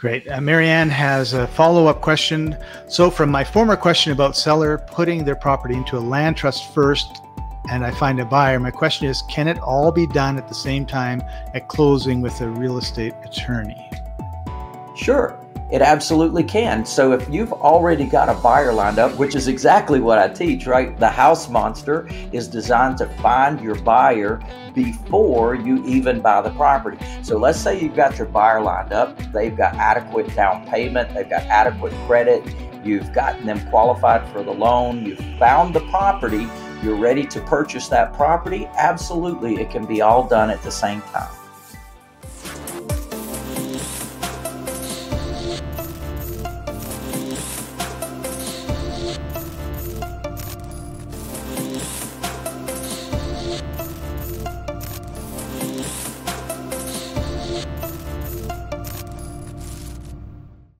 Great. Uh, Marianne has a follow up question. So, from my former question about seller putting their property into a land trust first and I find a buyer, my question is can it all be done at the same time at closing with a real estate attorney? Sure. It absolutely can. So if you've already got a buyer lined up, which is exactly what I teach, right? The house monster is designed to find your buyer before you even buy the property. So let's say you've got your buyer lined up, they've got adequate down payment, they've got adequate credit, you've gotten them qualified for the loan, you've found the property, you're ready to purchase that property. Absolutely, it can be all done at the same time.